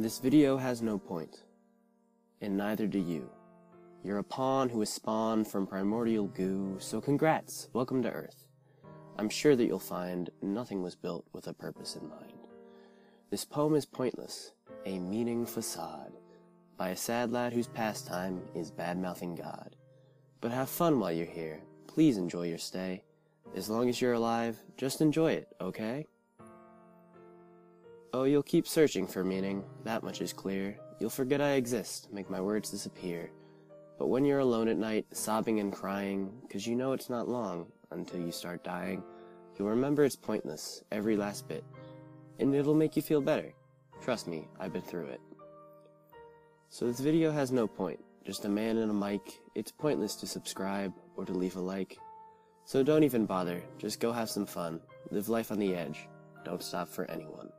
This video has no point, and neither do you. You're a pawn who was spawned from primordial goo, so congrats, welcome to Earth. I'm sure that you'll find nothing was built with a purpose in mind. This poem is pointless, a meaning facade, by a sad lad whose pastime is bad-mouthing God. But have fun while you're here, please enjoy your stay. As long as you're alive, just enjoy it, okay? Oh, you'll keep searching for meaning, that much is clear. You'll forget I exist, make my words disappear. But when you're alone at night, sobbing and crying, 'cause you know it's not long until you start dying, you'll remember it's pointless, every last bit. And it'll make you feel better. Trust me, I've been through it. So this video has no point, just a man and a mic. It's pointless to subscribe or to leave a like. So don't even bother, just go have some fun. Live life on the edge. Don't stop for anyone.